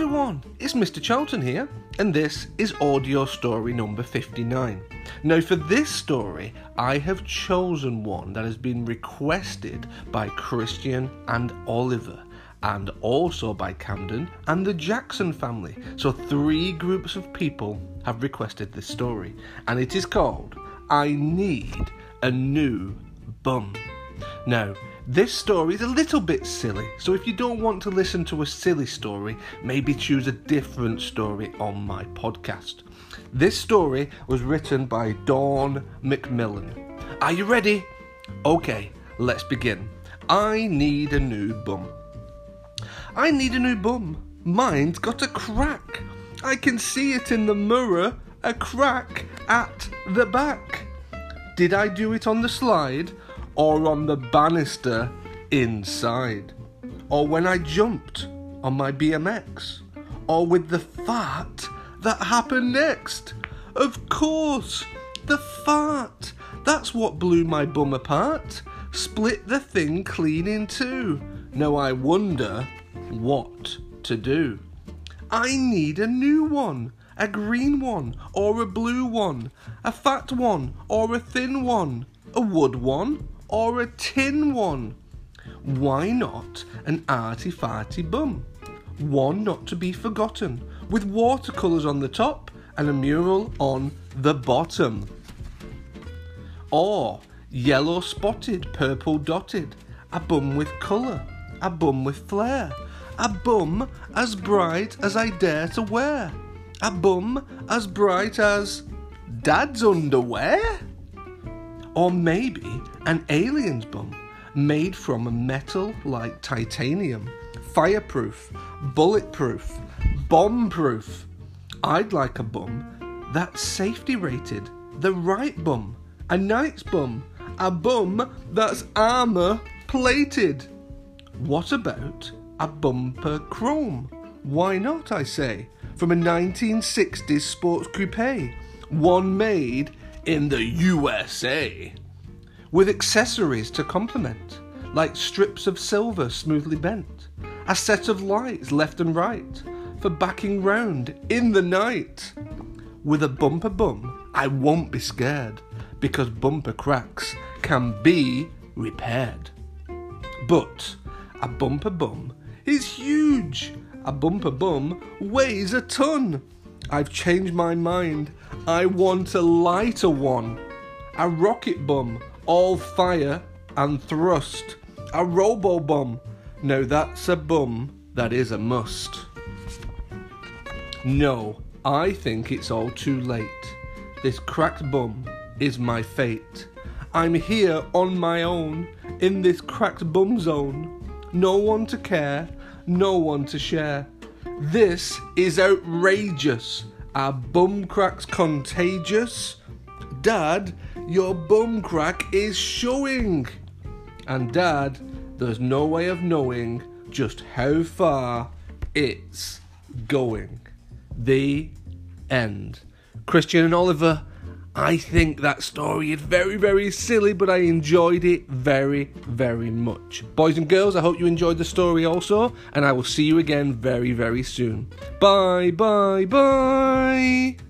everyone, it's Mr. Charlton here, and this is audio story number 59. Now, for this story, I have chosen one that has been requested by Christian and Oliver, and also by Camden and the Jackson family. So, three groups of people have requested this story, and it is called I Need a New Bum. Now, this story is a little bit silly, so if you don't want to listen to a silly story, maybe choose a different story on my podcast. This story was written by Dawn McMillan. Are you ready? Okay, let's begin. I need a new bum. I need a new bum. Mine's got a crack. I can see it in the mirror, a crack at the back. Did I do it on the slide? Or on the banister inside, or when I jumped on my BMX, or with the fart that happened next. Of course, the fart. That's what blew my bum apart. Split the thing clean in two. Now I wonder what to do. I need a new one. A green one or a blue one. A fat one or a thin one. A wood one or a tin one. Why not an arty farty bum? One not to be forgotten, with watercolours on the top and a mural on the bottom. Or yellow spotted, purple dotted, a bum with colour, a bum with flair, a bum as bright as I dare to wear, a bum as bright as Dad's underwear? Or maybe an alien's bum made from a metal like titanium, fireproof, bulletproof, bomb proof. I'd like a bum that's safety rated, the right bum, a knight's bum, a bum that's armour plated. What about a bumper chrome? Why not, I say, from a 1960s sports coupe, one made in the USA with accessories to complement, like strips of silver smoothly bent, a set of lights left and right for backing round in the night. With a bumper bum, I won't be scared because bumper cracks can be repaired. But a bumper bum is huge. A bumper bum weighs a ton. I've changed my mind. I want a lighter one. A rocket bum all fire and thrust. A robo bum. No, that's a bum that is a must. No, I think it's all too late. This cracked bum is my fate. I'm here on my own in this cracked bum zone. No one to care, no one to share. This is outrageous. Our bum crack's contagious. Dad, your bum crack is showing. And Dad, there's no way of knowing just how far it's going. The end. Christian and Oliver, I think that story is very, very silly, but I enjoyed it very, very much. Boys and girls, I hope you enjoyed the story also, and I will see you again very, very soon. Bye, bye, bye.